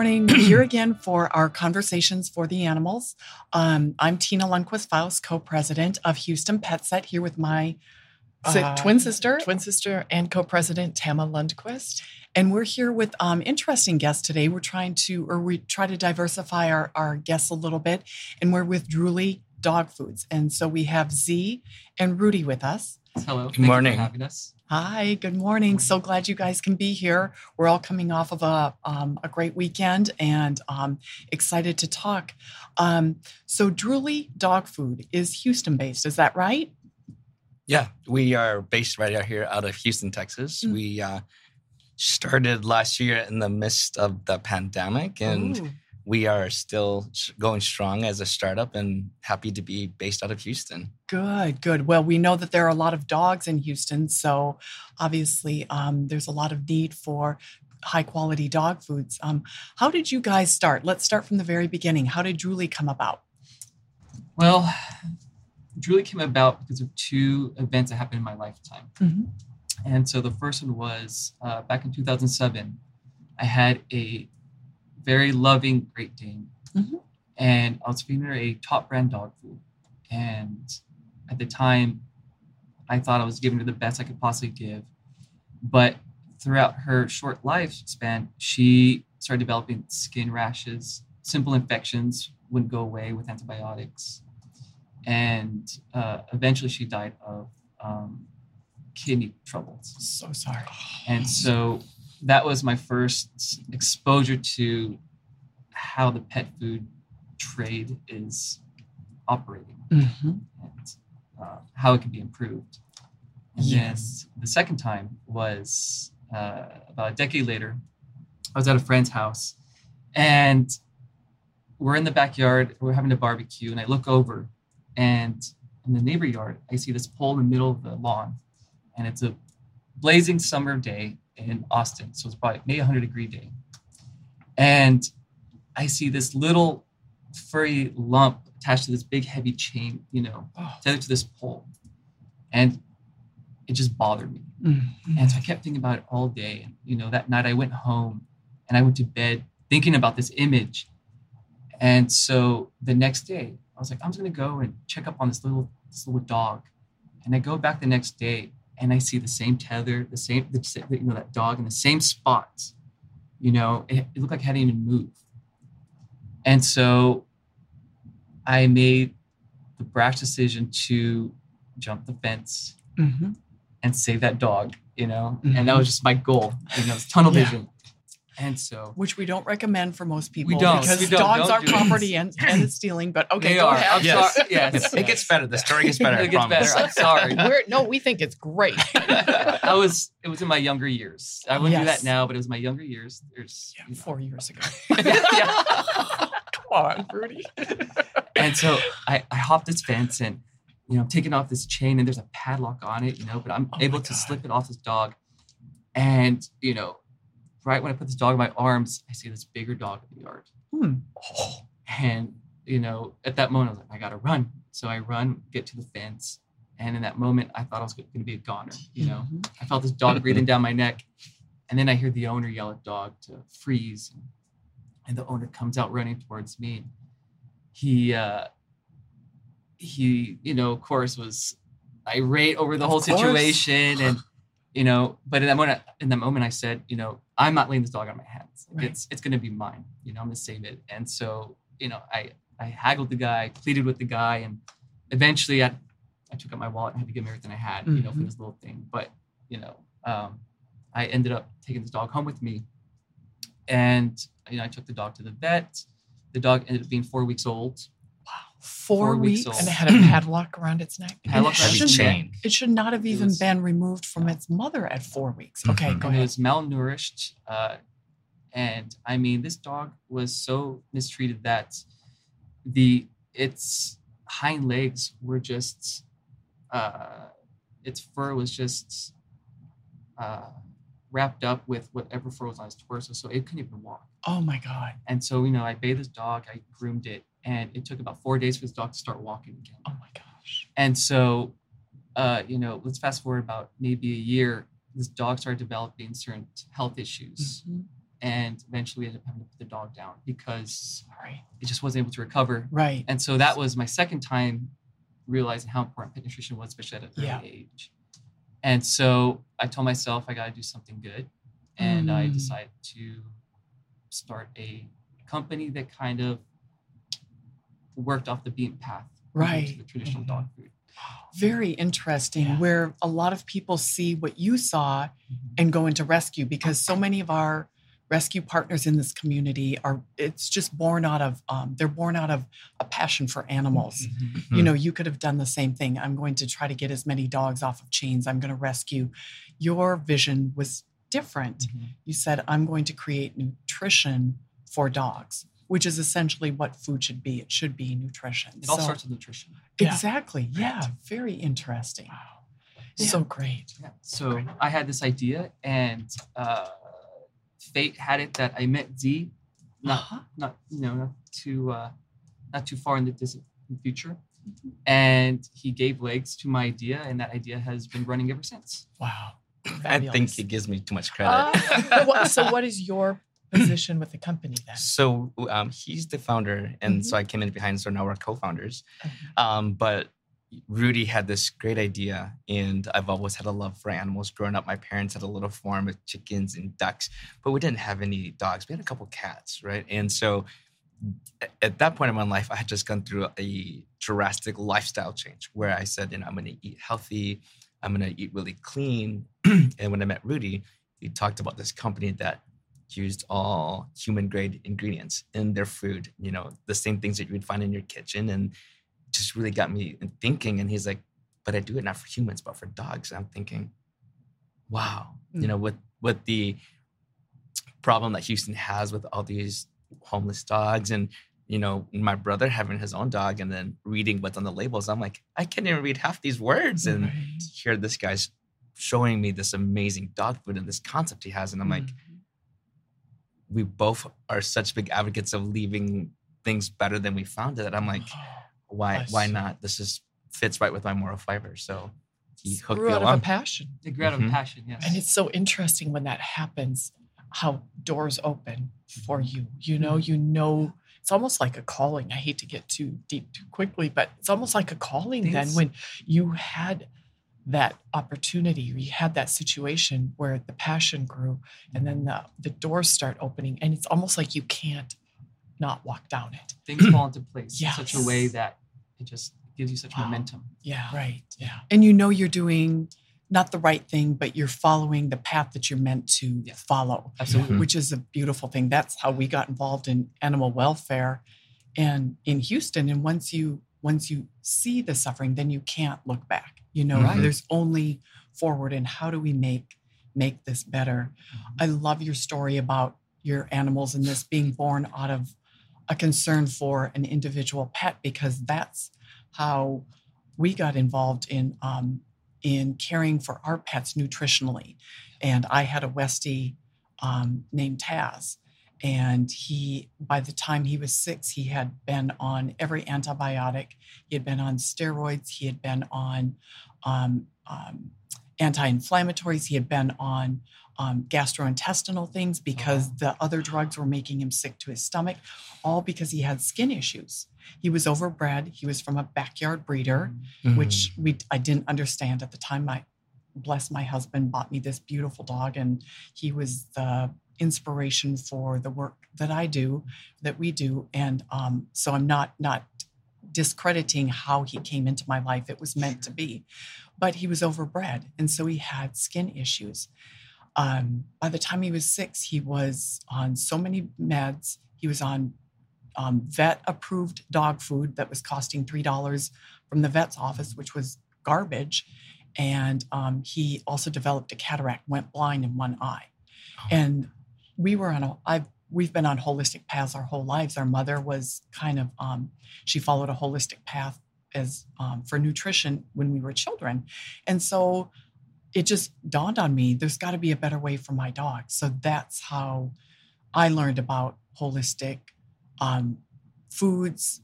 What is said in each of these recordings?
morning. Here again for our Conversations for the Animals. Um, I'm Tina Lundquist Faust, co president of Houston Pet Set, here with my Uh, twin sister. twin sister and co-president Tama Lundquist. And we're here with um, interesting guests today. We're trying to, or we try to diversify our, our guests a little bit. And we're with Drooly Dog Foods. And so we have Z and Rudy with us. Hello. Good Thank morning. You for having us. Hi, good morning. So glad you guys can be here. We're all coming off of a, um, a great weekend and um, excited to talk. Um, so, Drooly Dog Food is Houston based, is that right? Yeah, we are based right out here out of Houston, Texas. Mm. We uh, started last year in the midst of the pandemic, and Ooh. We are still going strong as a startup and happy to be based out of Houston. Good, good. Well, we know that there are a lot of dogs in Houston, so obviously um, there's a lot of need for high quality dog foods. Um, how did you guys start? Let's start from the very beginning. How did Drooly come about? Well, Drooly came about because of two events that happened in my lifetime. Mhm. And so the first one was uh, back in 2007. I had a very loving Great Dane, Mhm. and I was feeding her a top brand dog food. And at the time, I thought I was giving her the best I could possibly give. But throughout her short lifespan, she started developing skin rashes, simple infections wouldn't go away with antibiotics. And uh, eventually she died of um, kidney troubles. So sorry. And so that was my first exposure to how the pet food trade is operating Mhm. and uh, how it can be improved. And Yes. then the second time was uh, about a decade later. I was at a friend's house and we're in the backyard, we're having a barbecue, and I look over and in the neighbor yard, I see this pole in the middle of the lawn. And it's a blazing summer day in Austin. So it's probably maybe 100 degree day. And I see this little furry lump attached to this big heavy chain, you know, Oh. tethered to this pole. And it just bothered me. Mhm. And so I kept thinking about it all day. And, you know, that night I went home and I went to bed thinking about this image. And so the next day, I was like, I'm just gonna go and check up on this little this little dog. And I go back the next day and I see the same tether, the same, the, you know, that dog in the same spots. You know, it, it looked like it hadn't even moved. And so I made the brash decision to jump the fence Mhm. and save that dog, you know? And that was just my goal, you know, it's tunnel vision. And so Which we don't recommend for most people don't. because We don't. dogs Don't are do property and, and it's stealing. But okay, They go are. ahead. I'm Yes. sorry. Yes. It gets better. The story gets better. I It gets promise. better. I'm sorry. We're, no, we think it's great. I was it was in my younger years. I wouldn't do that now, but it was my younger years. There's Yeah, you know. four years ago. Come on, Rudy. And so I, I hopped this fence and you know, I'm taking off this chain and there's a padlock on it, you know, but I'm Oh able to slip it off this dog. And, you know, right when I put this dog in my arms, I see this bigger dog in the yard. Hmm. And, you know, at that moment, I was like, I gotta run. So I run, get to the fence. And in that moment, I thought I was going to be a goner. You know, Mhm. I felt this dog breathing down my neck. And then I hear the owner yell at dog to freeze. And the owner comes out running towards me. He, uh, he, you know, of course, was irate over the Of whole course. situation. And, you know, but in that moment, in that moment, I said, you know, I'm not laying this dog on my hands. Right. It's it's going to be mine. You know, I'm going to save it. And so, you know, I I haggled the guy, pleaded with the guy, and eventually, I I took out my wallet and had to give him everything I had, you know, for Mhm. this little thing. But you know, um, I ended up taking this dog home with me, and you know, I took the dog to the vet. The dog ended up being four weeks old. Four, Four weeks weeks. And it had a padlock around its neck. Padlock it around Heavy its shouldn't- neck. chain. It should not have even was- been removed from its mother at four weeks. Okay, Mhm. go and it was malnourished. Uh, and I mean, this dog was so mistreated that the its hind legs were just, uh, its fur was just uh, wrapped up with whatever fur was on its torso, so it couldn't even walk. Oh my God. And so, you know, I bathed this dog, I groomed it, and it took about four days for this dog to start walking again. Oh my gosh. And so, uh, you know, let's fast forward about maybe a year. This dog started developing certain health issues, Mhm. and eventually we ended up having to put the dog down because Sorry. it just wasn't able to recover. Right. And so that was my second time realizing how important pet nutrition was, especially at an early Yeah. age. And so I told myself I got to do something good. And I Mm. decided to start a company that kind of worked off the beaten path. compared to Right. Mm-hmm. The traditional Mhm. dog food. Very interesting, Yeah. where a lot of people see what you saw and go into rescue because so many of our rescue partners in this community are it's just born out of um, they're born out of a passion for animals Mhm. you know you could have done the same thing i'm going to try to get as many dogs off of chains i'm going to rescue your vision was different Mhm. you said i'm going to create nutrition for dogs which is essentially what food should be it should be nutrition It all So- starts with nutrition. Yeah. exactly yeah very interesting Wow. Yeah. So great. Yeah. So I had this idea, and uh, fate had it that I met Z, not Uh-huh. not you know not too uh, not too far in the distant future, and he gave legs to my idea, and that idea has been running ever since. Wow. I think he gives me too much credit. Uh, so what is your position with the company then? So um, he's the founder, and Mm-hmm. so I came in behind. So now we're co-founders. Mhm. Um, but Rudy had this great idea, and I've always had a love for animals. Growing up, my parents had a little farm with chickens and ducks, but we didn't have any dogs. We had a couple cats, right? And so at that point in my life, I had just gone through a drastic lifestyle change where I said, you know, I'm going to eat healthy, I'm going to eat really clean. and when I met Rudy, he talked about this company that used all human grade ingredients in their food, you know, the same things that you would find in your kitchen. And just really got me thinking. And he's like, but I do it not for humans, but for dogs. And I'm thinking, wow, you mm. know, with with the problem that Houston has with all these homeless dogs and you know, my brother having his own dog and then reading what's on the labels, I'm like, I can't even read half these words. And Right. here this guy's showing me this amazing dog food and this concept he has. And I'm like, mm. We both are such big advocates of leaving things better than we found it. I'm like, why why not? This is fits right with my moral fiber. So he hooked grew me out along. of a passion. It grew out of Mhm. passion, yes. And it's so interesting when that happens, how doors open for you. You know, you know, it's almost like a calling. I hate to get too deep too quickly, but it's almost like a calling then when you had that opportunity or you had that situation where the passion grew and then the, the doors start opening and it's almost like you can't not walk down it. Things fall into place in such a way that it just gives you such Wow. momentum. Yeah. Right. Yeah. And you know you're doing not the right thing, but you're following the path that you're meant to Yeah. follow, Absolutely. which is a beautiful thing. That's how we got involved in animal welfare and in Houston. And once you once you see the suffering, then you can't look back. You know, Right. there's only forward and how do we make make this better? I love your story about your animals and this being born out of a concern for an individual pet because that's how we got involved in um, in caring for our pets nutritionally. And I had a Westie um, named Taz, and he by the time he was six, he had been on every antibiotic. He had been on steroids. He had been on um, um, anti-inflammatories. He had been on um, gastrointestinal things because the other drugs were making him sick to his stomach, all because he had skin issues. He was overbred. He was from a backyard breeder, Mhm. which we I didn't understand at the time. My bless my husband bought me this beautiful dog, and he was the inspiration for the work that I do, that we do. And um, so I'm not not discrediting how he came into my life. It was meant to be, but he was overbred, and so he had skin issues. Um, by the time he was six, he was on so many meds. He was on um, vet approved dog food that was costing $3 from the vet's office, which was garbage. And um, he also developed a cataract, went blind in one eye. And we were on a, I've, we've been on holistic paths our whole lives. Our mother was kind of, um, she followed a holistic path as um, for nutrition when we were children. And so it just dawned on me there's got to be a better way for my dog. So that's how I learned about holistic um, foods,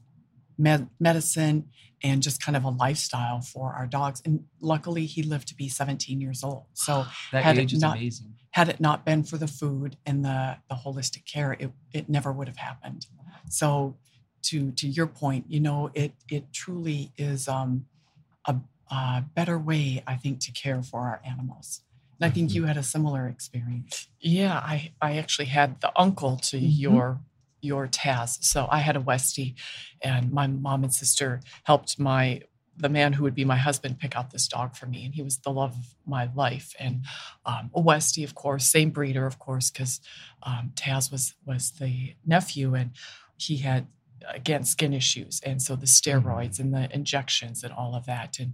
med- medicine and just kind of a lifestyle for our dogs. And luckily, he lived to be 17 years old. So that had it age is not- amazing. had it not been for the food and the the holistic care, it it never would have happened. So to to your point, you know, it it truly is um, a, a better way, I think, to care for our animals. And I think Mhm. you had a similar experience. Yeah, I I actually had the uncle to Mhm. your your Taz. So I had a Westie, and my mom and sister helped my the man who would be my husband pick out this dog for me, and he was the love of my life. And um, a Westie, of course, same breeder, of course, because um, Taz was was the nephew, and he had again skin issues, and so the steroids and the injections and all of that, and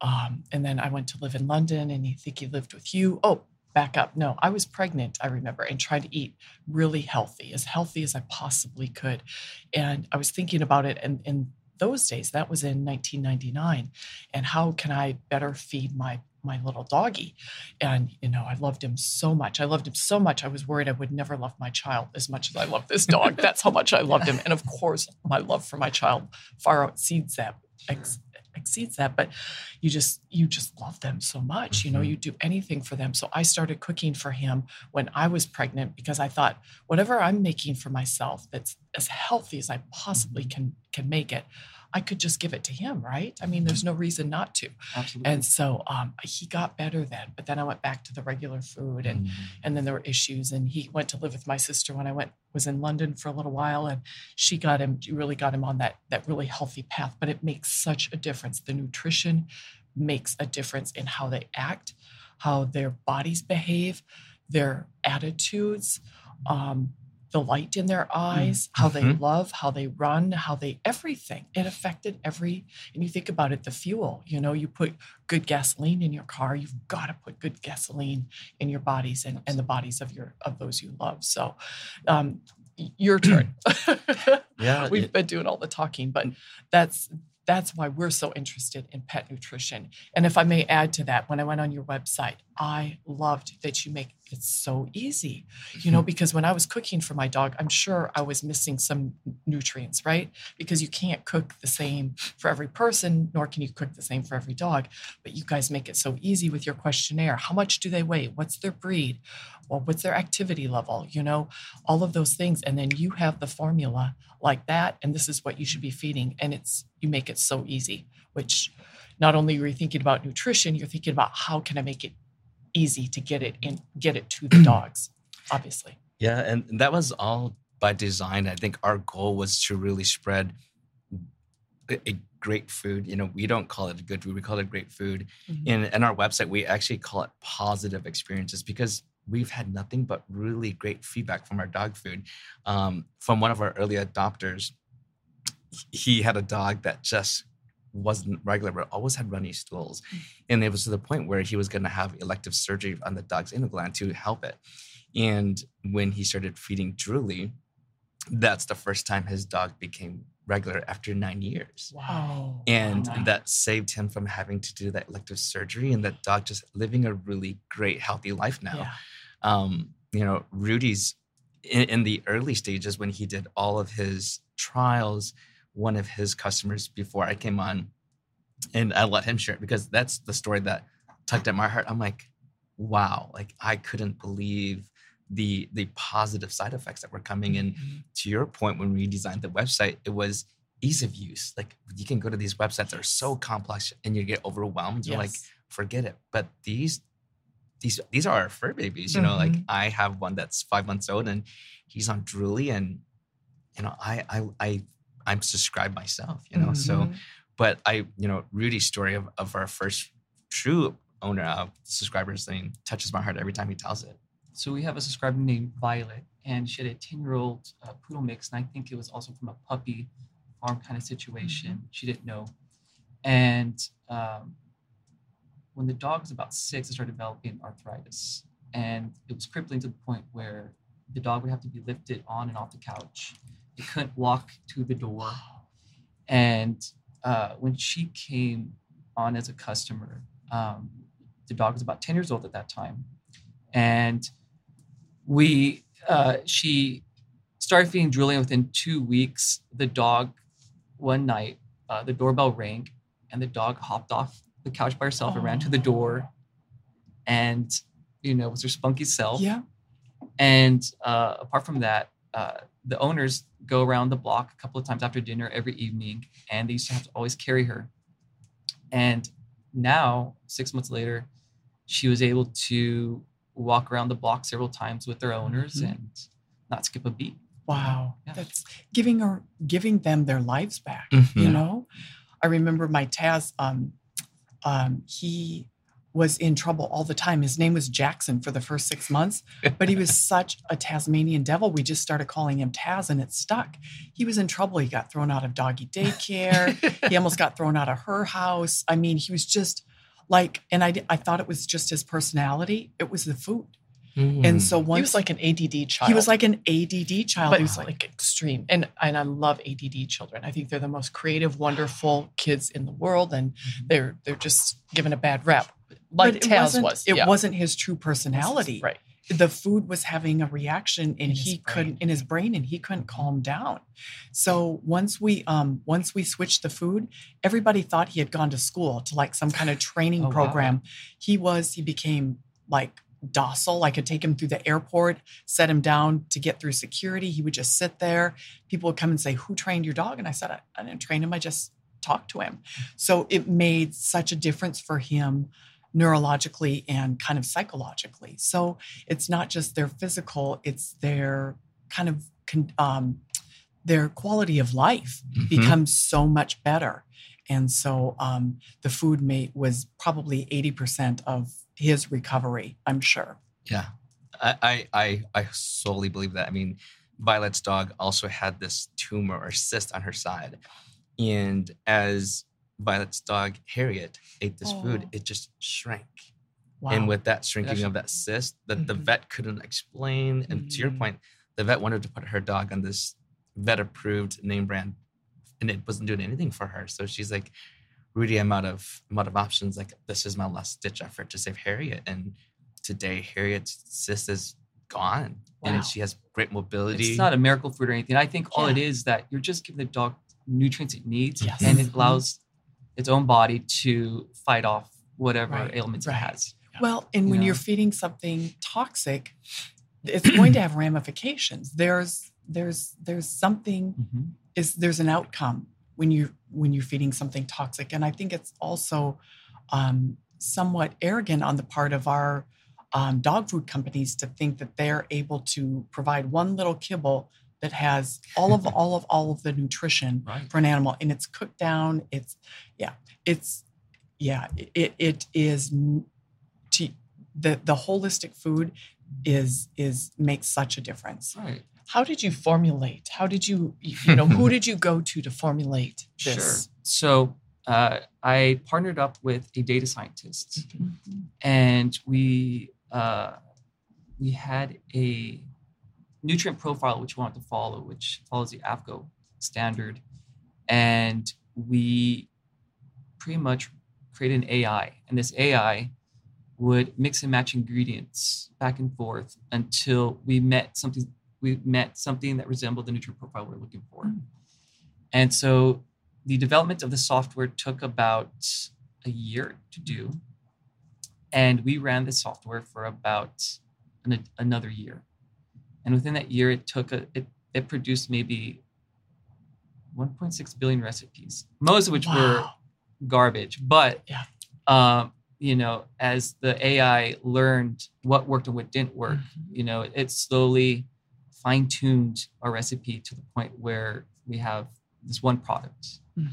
um, and then I went to live in London, and you think he lived with you. Oh, back up. No, I was pregnant, I remember, and tried to eat really healthy, as healthy as I possibly could. And I was thinking about it and in those days, that was in 1999. And how can I better feed my my little doggy? And you know, I loved him so much. I loved him so much. I was worried I would never love my child as much as I love this dog. That's how much I loved him. And of course, my love for my child far exceeds that. Ex- exceeds that but you just you just love them so much you know Mhm. you do anything for them so i started cooking for him when i was pregnant because i thought whatever i'm making for myself that's as healthy as i possibly can can make it i could just give it to him right i mean there's no reason not to Absolutely. and so um, he got better then but then i went back to the regular food and Mm. and then there were issues and he went to live with my sister when i went was in london for a little while and she got him she really got him on that that really healthy path but it makes such a difference the nutrition makes a difference in how they act how their bodies behave their attitudes um, the light in their eyes how they Mhm. love how they run how they everything. It affected every and you think about it the fuel. You know you put good gasoline in your car you've got to put good gasoline in your bodies and, and the bodies of your of those you love. So um your turn. Yeah, we've it- been doing all the talking but that's that's why we're so interested in pet nutrition. And if i may add to that when i went on your website i loved that you make it so easy you know hmm. because when i was cooking for my dog i'm sure i was missing some nutrients right? Because you can't cook the same for every person nor can you cook the same for every dog. But you guys make it so easy with your questionnaire. How much do they weigh? What's their breed? Well what's their activity level? You know all of those things. And then you have the formula like that and this is what you should be feeding. And it's you make it so easy which not only are you thinking about nutrition you're thinking about how can i make it easy to get it in get it to the dogs obviously Yeah, and that was all by design. I think our goal was to really spread a, great food. You know, we don't call it good food; we call it great food. Mhm. In in our website, we actually call it positive experiences because we've had nothing but really great feedback from our dog food. Um, from one of our early adopters, he had a dog that just wasn't regular, but always had runny stools. And it was to the point where he was going to have elective surgery on the dog's anal gland to help it. And when he started feeding Drooly, that's the first time his dog became regular after nine years. wow And Wow. that saved him from having to do that elective surgery and that dog just living a really great, healthy life now yeah um, you know, Rudy's in, in the early stages when he did all of his trials, one of his customers before I came on, and I let him share it because that's the story that tugged at my heart. I'm like, wow, like I couldn't believe the the positive side effects that were coming in. Mhm. To your point, when we designed the website, it was ease of use. Like you can go to these websites that are so complex and you get overwhelmed. You're like, forget it. But these these these are our fur babies, you know. Like Mhm. I have one that's five months old and he's on Drooly, and you know, I I I I'm subscribed myself, you know. So, Mhm. but I you know, Rudy's story of, of our first true owner uh, subscriber's thing touches my heart every time he tells it. So we have a subscriber named Violet, and she had a 10 year old uh, poodle mix, and I think it was also from a puppy farm kind of situation. She didn't know. And um, when the dog was about six, it started developing arthritis, and it was crippling to the point where the dog would have to be lifted on and off the couch. Couldn't walk to the door. And uh, when she came on as a customer, um, the dog was about 10 years old at that time. And we, uh, she started feeding Drooly within two weeks. The dog one night uh, the doorbell rang and the dog hopped off the couch by herself and ran to the door and you know was her spunky self Yeah. and uh, apart from that uh, the owners go around the block a couple of times after dinner every evening and they used to have to always carry her and now six months later she was able to walk around the block several times with their owners Mhm. and not skip a beat Wow. Yeah. That's giving her giving them their lives back. Mhm. You know? I remember my Taz, um, um, he was in trouble all the time. His name was Jackson for the first six months, but he was such a Tasmanian devil. We just started calling him Taz and it stuck. He was in trouble. He got thrown out of doggy daycare. he almost got thrown out of her house. I mean, he was just like, and I, I thought it was just his personality. It was the food. Mm. And so once he was like an ADD child. he was like an ADD child. but He was like, extreme. And and I love ADD children. I think they're the most creative, wonderful kids in the world, and they're they're just given a bad rap, like but it Taz was. It yeah. wasn't his true personality. right. The food was having a reaction, and In his he brain. couldn't in his brain, and he couldn't calm down. So once we um once we switched the food, everybody thought he had gone to school to like some kind of training Oh, wow. program. He was he became like docile. I could take him through the airport, set him down to get through security. He would just sit there. People would come and say, "Who trained your dog?" And I said, "I, I didn't train him. I just talked to him." So it made such a difference for him neurologically and kind of psychologically. So it's not just their physical; it's their kind of um, their quality of life Mhm. becomes so much better. And so um, the food mate was probably 80% of his recovery, I'm sure. Yeah, I I I solely believe that. I mean, Violet's dog also had this tumor or cyst on her side, and as Violet's dog Harriet ate this food, Oh. it just shrank. Wow. And with that shrinking Actually- of that cyst, that the Mhm. vet couldn't explain. And to your Mhm. point, the vet wanted to put her dog on this vet-approved name brand, and it wasn't doing anything for her. So she's like, "Rudy, I'm out of I'm out of options. Like this is my last ditch effort to save Harriet." And today, Harriet's cyst is gone, Wow. and she has great mobility. It's not a miracle food or anything. I think all it is that you're just giving the dog nutrients it needs, Yes. and it Mhm. allows its own body to fight off whatever Right, ailments right. it has. Well, and You when know? you're feeding something toxic, it's going to have ramifications. There's there's there's something Mhm. is there's an outcome when you when you're feeding something toxic, and I think it's also um, somewhat arrogant on the part of our um, dog food companies to think that they're able to provide one little kibble that has all of all of all of the nutrition Right. for an animal and it's cooked down it's yeah it's yeah it it is to the the holistic food is is makes such a difference Right. How did you formulate? How did you, you know, who did you go to to formulate this? Sure. So uh, I partnered up with a data scientist, and we uh, we had a nutrient profile which we wanted to follow, which follows the AAFCO standard, and we pretty much created an AI, and this AI would mix and match ingredients back and forth until we met something we met something that resembled the nutrient profile we're looking for. Hmm. And so the development of the software took about a year to do. And we ran the software for about an, another year. And within that year, it took a, it, it produced maybe 1.6 billion recipes, most of which were garbage. But, Yeah. um, you know, as the AI learned what worked and what didn't work, Mhm. you know, it slowly fine tuned our recipe to the point where we have this one product. Mhm.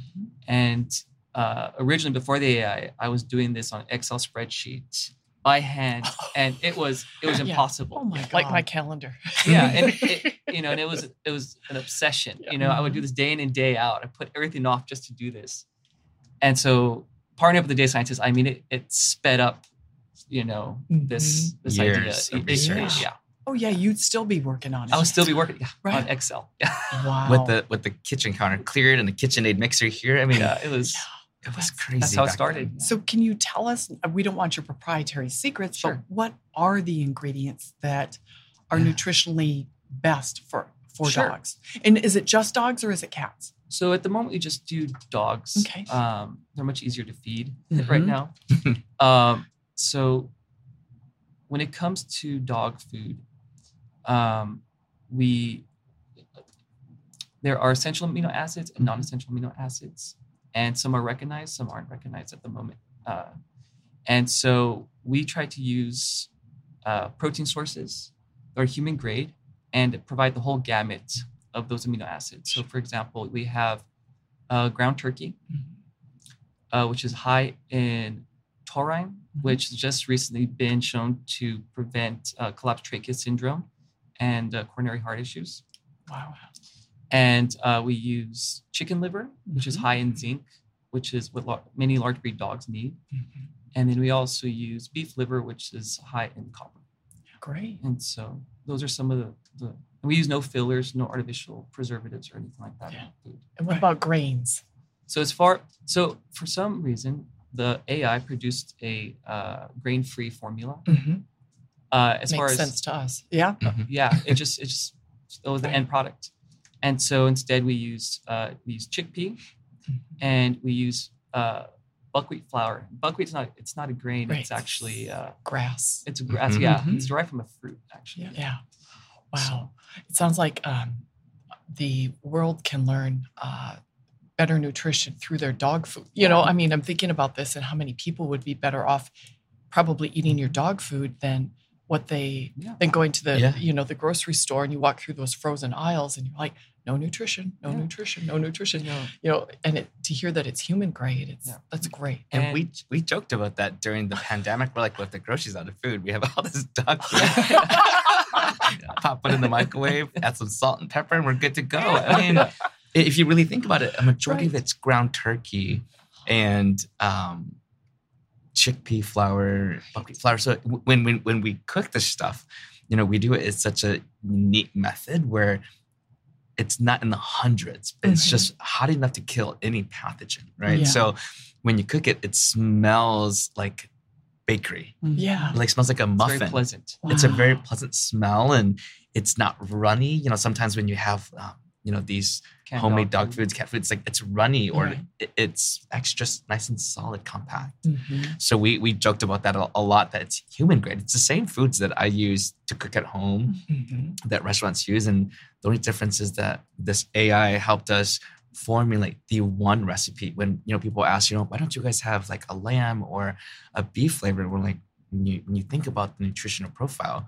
And uh, originally, before the AI, I was doing this on Excel spreadsheet by hand, and it was it was Yeah. impossible. oh my god Like my calendar. Yeah, and it, you know, and it was it was an obsession. Yeah. You know, I would do mm-hmm. this day in and day out. I put everything off just to do this, and so partnering up with the data scientists, I mean, it, it sped up, you know, this mm-hmm. this Years idea. of It- it- research. yeah, oh yeah you'd still be working on it I would still be working yeah, Right. on Excel. Yeah, wow with the with the kitchen counter cleared and the KitchenAid mixer here. I mean, yeah, it was. It was That's- crazy. That's how it started. then. So, can you tell us? uh, We don't want your proprietary secrets, Sure. but what are the ingredients that are Yeah. nutritionally best for for Sure. dogs. And is it just dogs or is it cats? So at the moment, we just do dogs. Okay. Um, they're much easier to feed right Mhm. now. um, so when it comes to dog food, um, we there are essential amino acids and non-essential amino acids, and some are recognized, some aren't recognized at the moment. Uh, and so we try to use uh, protein sources that are human grade and provide the whole gamut of those amino acids. So, for example, we have uh, ground turkey, uh, which is high in taurine, which has just recently been shown to prevent uh, collapsed trachea syndrome and uh, coronary heart issues. Wow. And uh, we use chicken liver, which is Mhm. high in zinc, which is what lar- many large breed dogs need. Mhm. And then we also use beef liver, which is high in copper. Great. And so those are some of the, the we use no fillers, no artificial preservatives or anything like that Yeah. And what Right. about grains? So as far so for some reason the AI produced a uh, grain-free formula. Mm-hmm. Uh, as Makes far as sense to us. Yeah. Mhm. yeah, it just it just it was the end product. And so instead we use uh, we use chickpea and we use uh, buckwheat flour. Buckwheat's not it's not a grain. Right. It's actually uh, Grass. it's a grass. Mhm. Yeah, Mhm. it's derived from a fruit actually. Yeah. Wow. It sounds like um, the world can learn uh, better nutrition through their dog food. You know, I mean, I'm thinking about this and how many people would be better off probably eating your dog food than what they Yeah. than going to the Yeah. you know the grocery store and you walk through those frozen aisles and you're like no nutrition no Yeah. nutrition no nutrition You know, you know and it, to hear that it's human grade it's Yeah. that's great And, And- we we joked about that during the pandemic. We're like, with the groceries out of food, we have all this dog food. Pop it in the microwave, add some salt and pepper, and we're good to go. I mean, if you really think about it, a majority of it's ground turkey and um, chickpea flour, buckwheat flour. So when when when we cook this stuff, you know, we do it It's such a unique method where it's not in the hundreds, but it's Mhm. just hot enough to kill any pathogen, right? Yeah. So when you cook it, it smells like bakery. yeah It like smells like a it's muffin. very pleasant. It's a very pleasant smell, and it's not runny. You know, sometimes when you have, um, you know, these homemade dog foods, cat foods, like it's runny or Right. it, it's actually just nice and solid, compact. Mhm. So we we joked about that a, a lot. That it's human grade. It's the same foods that I use to cook at home Mhm. that restaurants use, and the only difference is that this AI helped us formulate the one recipe. When you know people ask, you know, why don't you guys have like a lamb or a beef flavor? We're like, when you when you think about the nutritional profile,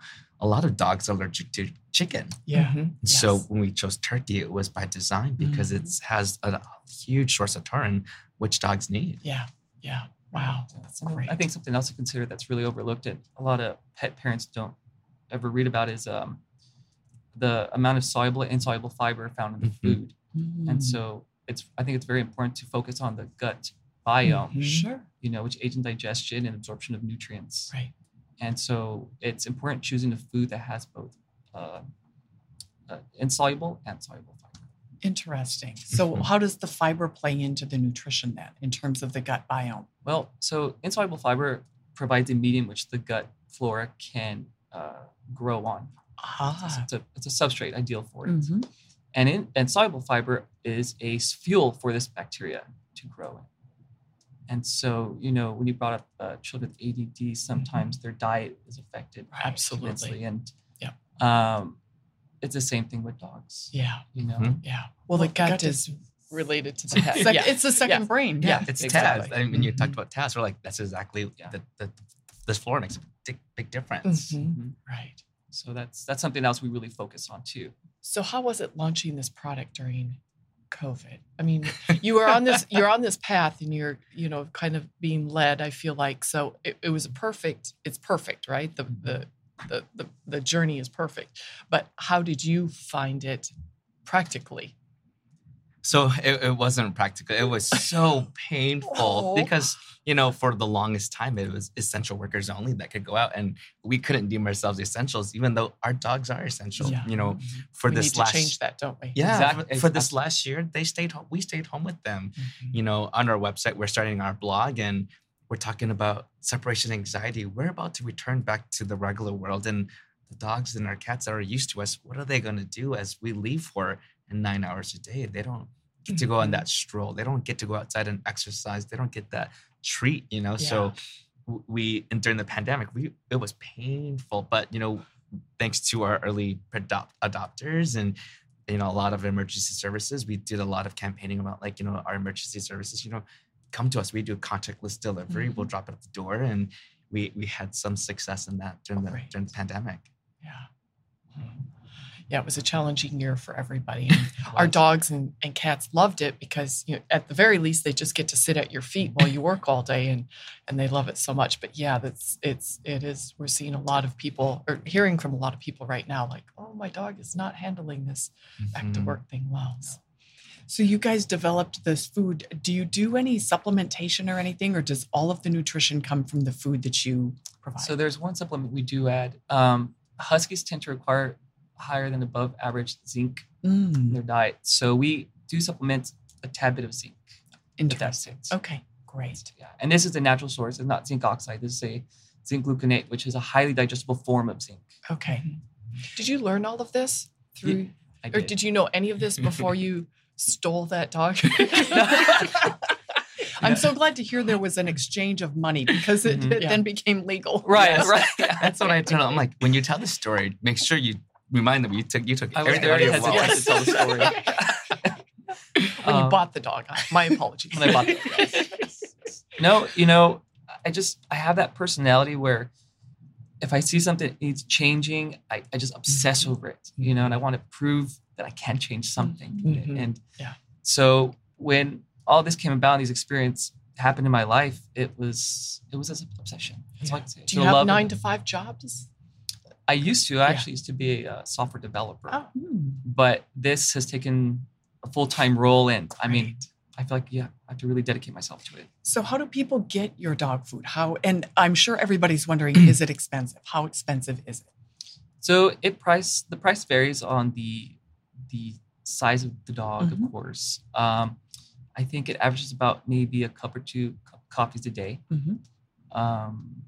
a lot of dogs are allergic to chicken. yeah Mhm. So when we chose turkey, it was by design because Mhm. it has a huge source of taurine, which dogs need. yeah yeah wow that's some- great I think something else to consider that's really overlooked and a lot of pet parents don't ever read about is um, the amount of soluble and insoluble fiber found in the Mhm. food. And so it's I think it's very important to focus on the gut biome, Mhm. sure you know, which aids in digestion and absorption of nutrients. right And so it's important choosing a food that has both uh, uh, insoluble and soluble fiber. Interesting. So, Mhm. how does the fiber play into the nutrition then, in terms of the gut biome? Well, so insoluble fiber provides a medium which the gut flora can uh, grow on. Ah. It's, a, it's a substrate ideal for it. Mhm. And in and soluble fiber is a fuel for this bacteria to grow in. And so, you know, when you brought up uh, children with ADD, sometimes their diet is affected Right. Absolutely. immensely. And Yeah. um, it's the same thing with dogs. yeah You know, Mhm. yeah well, the gut, is related to the head Sec- yeah It's the second Yeah. brain. Yeah. Yeah. It's Exactly. Taz. I mean, when you talked Mhm. about Taz, we're like, that's exactly Yeah. the, the, this floor makes a big, big difference. Mhm. Mhm. right So that's that's something else we really focus on too. So how was it launching this product during COVID? I mean, you were on this you're on this path and you're, you know, kind of being led, I feel like. So it, it was a perfect, it's perfect, right? The the mm-hmm. the the the journey is perfect. But how did you find it practically? So it, it wasn't practical. It was so painful Oh. because, you know, for the longest time, it was essential workers only that could go out. And we couldn't deem ourselves essentials, even though our dogs are essential. Yeah. You know, for we this need to last change that, don't we? Yeah, Exactly. for, for this last year, they stayed home. We stayed home with them. Mhm. You know, on our website, we're starting our blog and we're talking about separation anxiety. We're about to return back to the regular world. And the dogs and our cats that are used to us, what are they going to do as we leave for nine hours a day? They don't get to go on that stroll. They don't get to go outside and exercise. They don't get that treat, you know? So we, and during the pandemic, we, it was painful, but, you know, thanks to our early adopt, adopters and, you know, a lot of emergency services, we did a lot of campaigning about like, you know, our emergency services, you know, come to us. We do contactless delivery. We'll drop it at the door. And we, we had some success in that during the, Great. during the pandemic. Yeah. Mm. Yeah, it was a challenging year for everybody. Our dogs and, and cats loved it because you know, at the very least they just get to sit at your feet while you work all day and and they love it so much. But yeah, that's it's it is we're seeing a lot of people or hearing from a lot of people right now like, oh my dog is not handling this back to Mhm. work thing well. So, So you guys developed this food. Do you do any supplementation or anything, or does all of the nutrition come from the food that you provide? So there's one supplement we do add. Um, huskies tend to require higher than above average zinc in Mm, their diet. So we do supplement a tad bit of zinc. If that interesting. Okay, great. Yeah. And this is a natural source. It's not zinc oxide. This is a zinc gluconate, which is a highly digestible form of zinc. Okay. did you learn all of this through I or did you know any of this before you stole that dog? I'm so glad to hear there was an exchange of money because it, Mhm. it Yeah. then became legal. Right, Yes. right. Yeah. That's what I tell them. I'm like, when you tell the story, make sure you remind them you took you took I was everything out of your hesitant wallet. to tell the story. when you Um, bought the dog. My apologies. when I bought the yes. No, you know, I just I have that personality where if I see something that needs changing, I, I just obsess over it, you know, and I want to prove that I can change something. Mhm. And Yeah. so when all this came about, and these experiences happened in my life, it was it was an obsession. That's all I can say. Do you The have love of nine to five jobs? I used to. I actually used to be a software developer, Oh, Hmm. but this has taken a full time role, and I mean. I feel like yeah, I have to really dedicate myself to it. So how do people get your dog food? How and I'm sure everybody's wondering, is it expensive? How expensive is it? So it price the price varies on the the size of the dog, Mhm. of course. Um, I think it averages about maybe a cup or two co- coffees a day. Mhm. Um,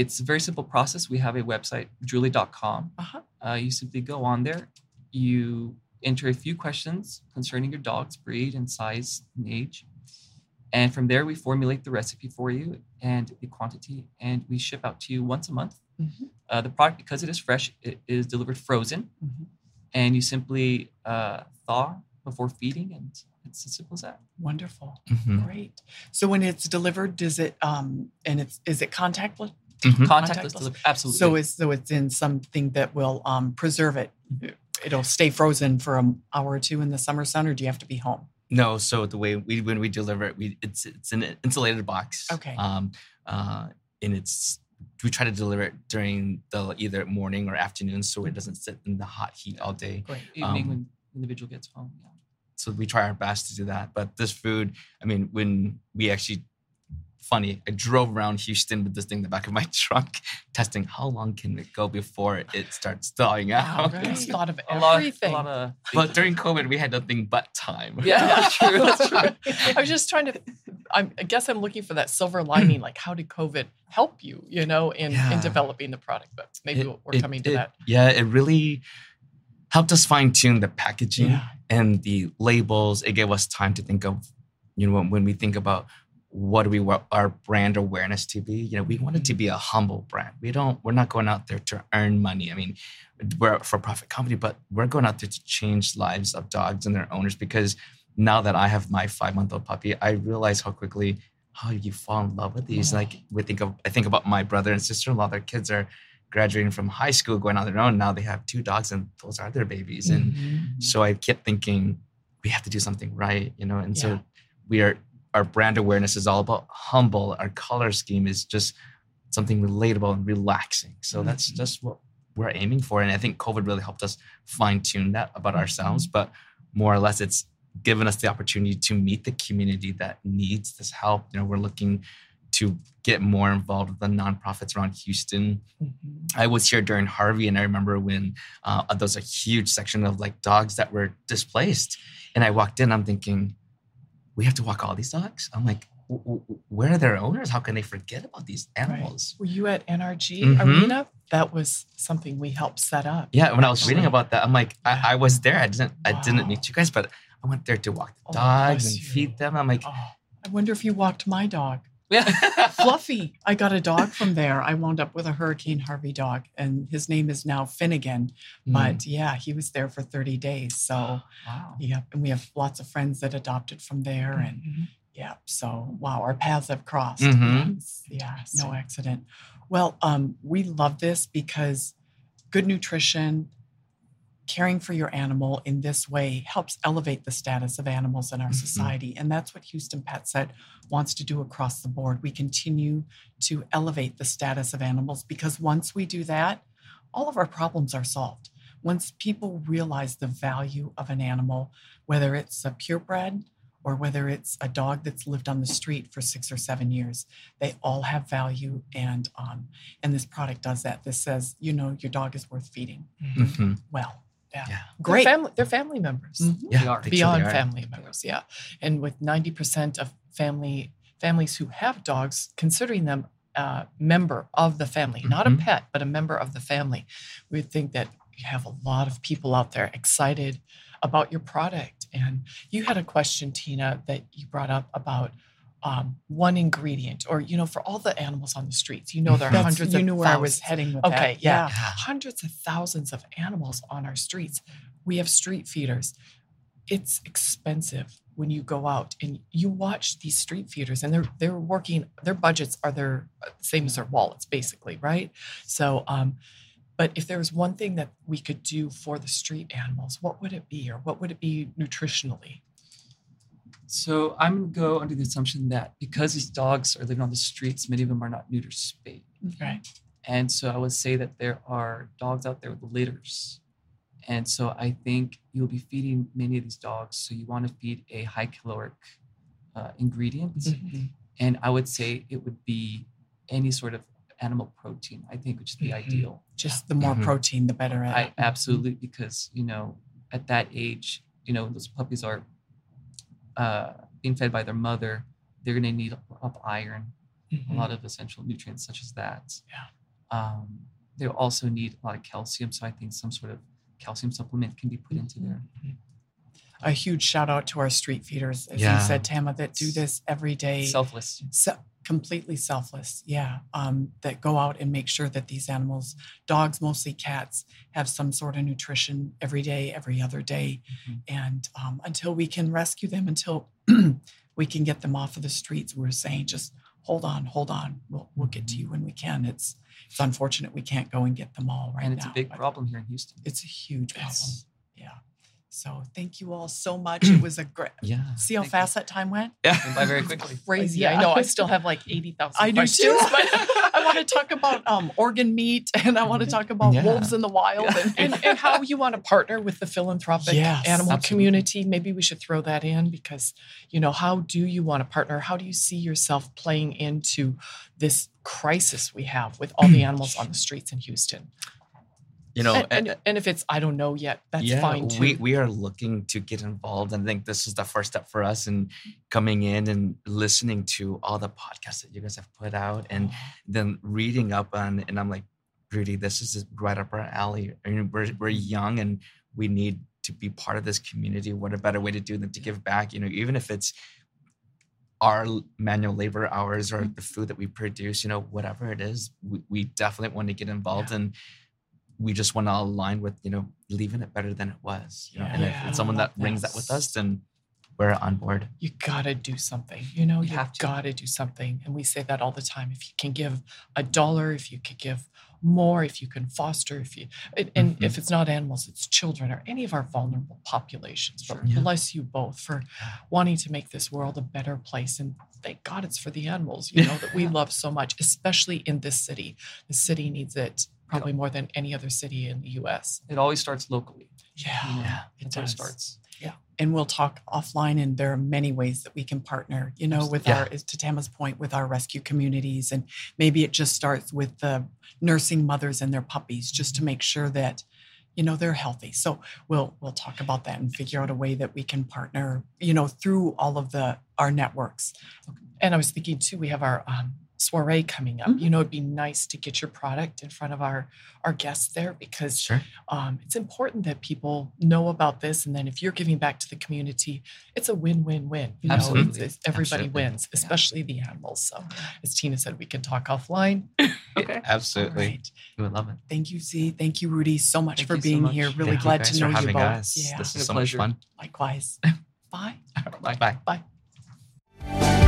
it's a very simple process. We have a website, drooly.com. Uh-huh. Uh, you simply go on there, you enter a few questions concerning your dog's breed and size and age. And from there, we formulate the recipe for you and the quantity, and we ship out to you once a month. Mhm. Uh, the product, because it is fresh, it is delivered frozen, Mhm. and you simply uh, thaw before feeding, and it's as simple as that. Wonderful. Mhm. Great. So when it's delivered, does it um and it's is it contactless? Mhm. Contactless Contactless. delivery, absolutely. So it's so it's in something that will um preserve it. It'll stay frozen for an hour or two in the summer sun, or do you have to be home? No, so the way we when we deliver it, we it's it's an insulated box. Okay. Um, uh, and it's we try to deliver it during the either morning or afternoon, so it doesn't sit in the hot heat all day. Great. evening um, when the individual gets home. Yeah. So we try our best to do that. But this food, I mean, when we actually funny, I drove around Houston with this thing in the back of my trunk, testing how long can it go before it starts thawing Wow, out. right. It's thought of A lot, everything. a lot of But during COVID, we had nothing but time. Yeah, that's true. That's true. I was just trying to. I'm, I guess I'm looking for that silver lining. Like, how did COVID help you? You know, in Yeah. in developing the product. But maybe It- we're it- coming to it- that. Yeah, it really helped us fine tune the packaging Yeah. and the labels. It gave us time to think of, you know, when, when we think about what do we want our brand awareness to be, you know, we want it to be a humble brand. We don't, we're not going out there to earn money. I mean, we're a for profit company, but we're going out there to change lives of dogs and their owners because now that I have my five month old puppy, I realize how quickly how you fall in love with these. Like we think of, I think about my brother and sister in law. Their kids are graduating from high school, going on their own. Now they have two dogs, and those are their babies. And Mhm. so I kept thinking we have to do something right, you know. And Yeah. so we are. Our brand awareness is all about humble. Our color scheme is just something relatable and relaxing. So that's Mhm. just what we're aiming for. And I think COVID really helped us fine tune that about ourselves. But more or less, it's given us the opportunity to meet the community that needs this help. You know, we're looking to get more involved with the nonprofits around Houston. Mhm. I was here during Harvey, and I remember when uh, there was a huge section of like dogs that were displaced, and I walked in. I'm thinking, we have to walk all these dogs. I'm like, where are their owners? How can they forget about these animals? Were you at NRG Mhm. Arena? That was something we helped set up. Yeah, when I was reading about that, I'm like, Yeah. I, I was there. I didn't, I didn't meet you guys, but I went there to walk the Oh, dogs and you. feed them. I'm like, Oh, I wonder if you walked my dog. Yeah, Fluffy. I got a dog from there. I wound up with a Hurricane Harvey dog, and his name is now Finnegan. Mm. But yeah, he was there for 30 days. So Wow. yeah, and we have lots of friends that adopted from there, and Mhm. yeah. So wow, our paths have crossed. Mhm. Yes, Yeah, no accident. Well, um, we love this because good nutrition, caring for your animal in this way helps elevate the status of animals in our Mhm. society. And that's what Houston Pet Set wants to do across the board. We continue to elevate the status of animals because once we do that, all of our problems are solved. Once people realize the value of an animal, whether it's a purebred or whether it's a dog that's lived on the street for six or seven years, they all have value. And um, and this product does that. This says, you know, your dog is worth feeding. Mhm. Well, Yeah. Yeah. great. They're family, they're family members. Mhm. yeah, They are. beyond are. family members yeah and with 90% of family families who have dogs considering them a member of the family not a Mhm. pet but a member of the family we think that you have a lot of people out there excited about your product and you had a question tina that you brought up about um, one ingredient or you know for all the animals on the streets you know there are That's- hundreds you of knew where I was thousands. heading with Okay, that. yeah. Yeah. hundreds of thousands of animals on our streets. We have street feeders. It's expensive when you go out and you watch these street feeders and they're they're working their budgets are their same as their wallets basically, right? So um but if there was one thing that we could do for the street animals, what would it be or what would it be nutritionally? So I'm going to go under the assumption that because these dogs are living on the streets, many of them are not neuter spayed. Right. And so I would say that there are dogs out there with litters. And so I think you'll be feeding many of these dogs. So you want to feed a high caloric uh, ingredient. And I would say it would be any sort of animal protein. I think would just be Mhm. ideal. Just the more Mhm. protein, the better. At I absolutely because you know at that age, you know those puppies are uh, being fed by their mother. They're going to need up iron, a lot of essential nutrients such as that. Yeah. Um, they'll also need a lot of calcium, so I think some sort of calcium supplement can be put into there. a huge shout out to our street feeders, as Yeah. you said, Tama, that do this every day. Selfless. Se- completely selfless yeah um, that go out and make sure that these animals dogs mostly cats have some sort of nutrition every day every other day Mhm. and um, until we can rescue them until we can get them off of the streets we're saying just hold on hold on we'll, we'll get to you when we can it's it's unfortunate we can't go and get them all right and it's now a big problem here in Houston. it's a huge problem Yes. Yeah so thank you all so much it was a great Yeah. see how Thank you. fast that time went Went by very quickly. Crazy. Yeah. I know. I still have like 80,000 I do too. but- I want to talk about um, organ meat and I want to talk about Yeah. wolves in the wild. And, and, and how you want to partner with the philanthropic Yes, animal absolutely. community. Maybe we should throw that in because, you know, how do you want to partner? How do you see yourself playing into this crisis we have with all the animals on the streets in Houston? You know, and, and, and if it's I don't know yet, that's yeah, fine too. We we are looking to get involved, and I think this is the first step for us in coming in and listening to all the podcasts that you guys have put out, and then reading up on. And I'm like, Rudy, this is right up our alley. I mean, we're we're young, and we need to be part of this community. What a better way to do than to give back? You know, even if it's our manual labor hours or mm-hmm. the food that we produce, you know, whatever it is, we, we definitely want to get involved and we just want to align with, you know, leaving it better than it was. You know, and if it's someone that brings that with us, then we're on board. you gotta do something. You know, You you have to. gotta do something. And we say that all the time. If you can give a dollar, if you could give more, if you can foster, if you and, and Mhm. if it's not animals, it's children or any of our vulnerable populations. But Yeah. bless you both for wanting to make this world a better place. And thank God it's for the animals, you know, that we love so much, especially in this city. The city needs it probably more than any other city in the US. It always starts locally. Yeah. You know, Yeah, it does. starts. Yeah, and we'll talk offline and there are many ways that we can partner you know with Absolutely. our to tama's point with our rescue communities and maybe it just starts with the nursing mothers and their puppies just to make sure that you know they're healthy. So we'll we'll talk about that and figure out a way that we can partner, you know, through all of the our networks. And I was thinking too, we have our um, soiree coming up. Mhm. You know, it'd be nice to get your product in front of our our guests there because Sure. um, it's important that people know about this. And then if you're giving back to the community, it's a win-win-win. You know, it's- Absolutely. it's- everybody Absolutely. wins, especially the animals. So, as Tina said, we can talk offline. Okay. Absolutely. All right. You would love it. Thank you, Z. Thank you, Rudy, so much Thank for you so being much. here. Really Thank glad to know for you having both. us. Yeah, This is so much fun. likewise. Bye. Bye. Bye. Bye.